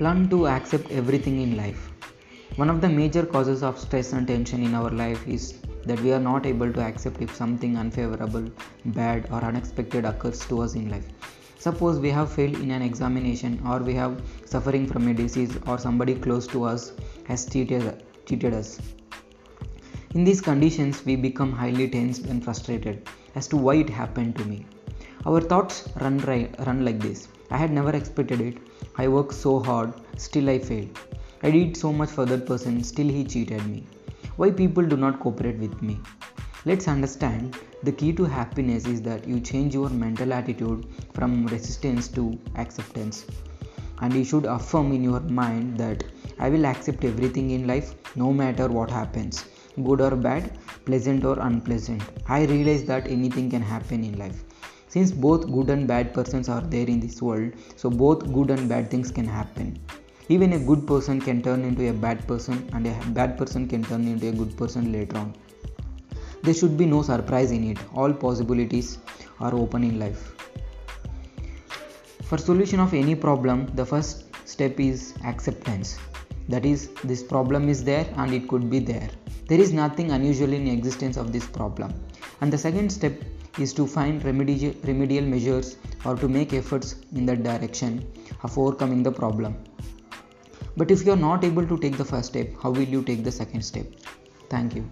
Learn to accept everything in life. One of the major causes of stress and tension in our life is that we are not able to accept if something unfavorable, bad, or unexpected occurs to us in life. Suppose we have failed in an examination, or we have suffering from a disease, or somebody close to us has cheated, cheated us. In these conditions, we become highly tensed and frustrated as to why it happened to me. Our thoughts run, run like this I had never expected it. I worked so hard, still I failed. I did so much for that person, still he cheated me. Why people do not cooperate with me? Let's understand the key to happiness is that you change your mental attitude from resistance to acceptance. And you should affirm in your mind that I will accept everything in life no matter what happens, good or bad, pleasant or unpleasant. I realize that anything can happen in life since both good and bad persons are there in this world so both good and bad things can happen. Even a good person can turn into a bad person and a bad person can turn into a good person later on. There should be no surprise in it. All possibilities are open in life. For solution of any problem the first step is acceptance. That is this problem is there and it could be there there is nothing unusual in the existence of this problem and the second step is to find remedial, remedial measures or to make efforts in that direction of overcoming the problem. But if you are not able to take the first step, how will you take the second step? Thank you.